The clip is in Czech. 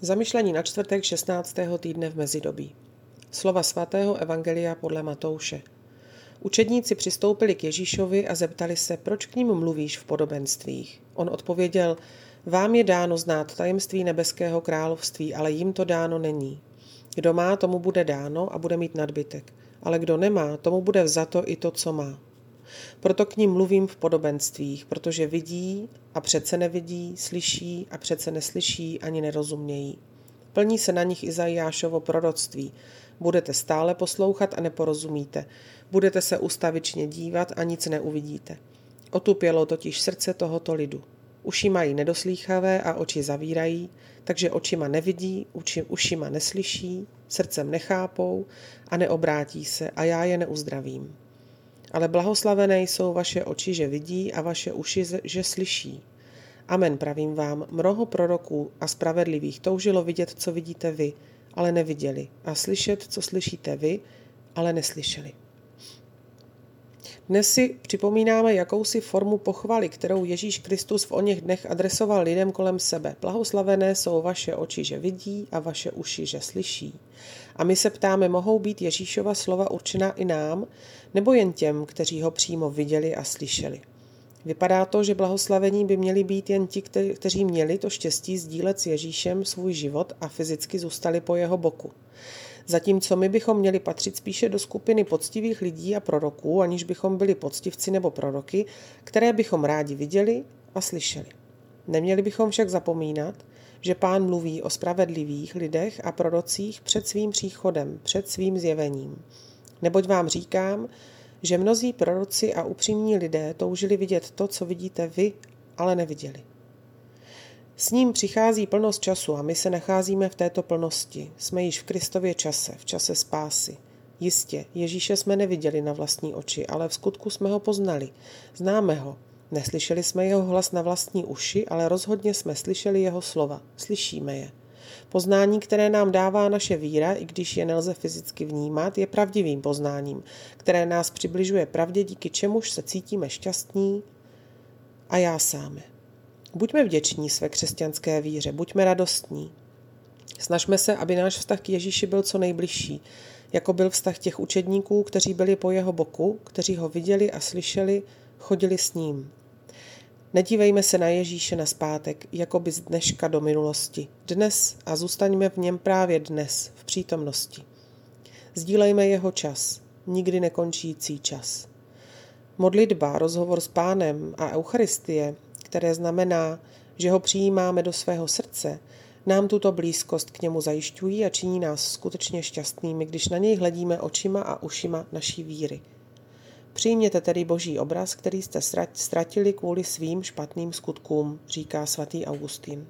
Zamyšlení na čtvrtek 16. týdne v mezidobí. Slova svatého Evangelia podle Matouše. Učedníci přistoupili k Ježíšovi a zeptali se, proč k ním mluvíš v podobenstvích. On odpověděl, vám je dáno znát tajemství nebeského království, ale jim to dáno není. Kdo má, tomu bude dáno a bude mít nadbytek. Ale kdo nemá, tomu bude vzato i to, co má. Proto k ním mluvím v podobenstvích, protože vidí a přece nevidí, slyší a přece neslyší ani nerozumějí. Plní se na nich Izajášovo proroctví. Budete stále poslouchat a neporozumíte. Budete se ustavičně dívat a nic neuvidíte. Otupělo totiž srdce tohoto lidu. Uši mají nedoslýchavé a oči zavírají, takže očima nevidí, uči, ušima neslyší, srdcem nechápou a neobrátí se a já je neuzdravím. Ale blahoslavené jsou vaše oči, že vidí a vaše uši, že slyší. Amen, pravím vám, mnoho proroků a spravedlivých toužilo vidět, co vidíte vy, ale neviděli, a slyšet, co slyšíte vy, ale neslyšeli. Dnes si připomínáme jakousi formu pochvaly, kterou Ježíš Kristus v oněch dnech adresoval lidem kolem sebe. Blahoslavené jsou vaše oči, že vidí a vaše uši, že slyší. A my se ptáme, mohou být Ježíšova slova určená i nám, nebo jen těm, kteří ho přímo viděli a slyšeli. Vypadá to, že blahoslavení by měli být jen ti, kteří měli to štěstí sdílet s Ježíšem svůj život a fyzicky zůstali po jeho boku. Zatímco my bychom měli patřit spíše do skupiny poctivých lidí a proroků, aniž bychom byli poctivci nebo proroky, které bychom rádi viděli a slyšeli. Neměli bychom však zapomínat, že pán mluví o spravedlivých lidech a prorocích před svým příchodem, před svým zjevením. Neboť vám říkám, že mnozí proroci a upřímní lidé toužili vidět to, co vidíte vy, ale neviděli. S ním přichází plnost času a my se nacházíme v této plnosti. Jsme již v Kristově čase, v čase spásy. Jistě, Ježíše jsme neviděli na vlastní oči, ale v skutku jsme ho poznali. Známe ho. Neslyšeli jsme jeho hlas na vlastní uši, ale rozhodně jsme slyšeli jeho slova. Slyšíme je. Poznání, které nám dává naše víra, i když je nelze fyzicky vnímat, je pravdivým poznáním, které nás přibližuje pravdě, díky čemuž se cítíme šťastní a já sáme. Buďme vděční své křesťanské víře, buďme radostní. Snažme se, aby náš vztah k Ježíši byl co nejbližší, jako byl vztah těch učedníků, kteří byli po jeho boku, kteří ho viděli a slyšeli, chodili s ním. Nedívejme se na Ježíše na zpátek, jako by z dneška do minulosti. Dnes a zůstaňme v něm právě dnes, v přítomnosti. Sdílejme jeho čas, nikdy nekončící čas. Modlitba, rozhovor s pánem a Eucharistie které znamená, že ho přijímáme do svého srdce, nám tuto blízkost k němu zajišťují a činí nás skutečně šťastnými, když na něj hledíme očima a ušima naší víry. Přijměte tedy boží obraz, který jste ztratili kvůli svým špatným skutkům, říká svatý Augustín.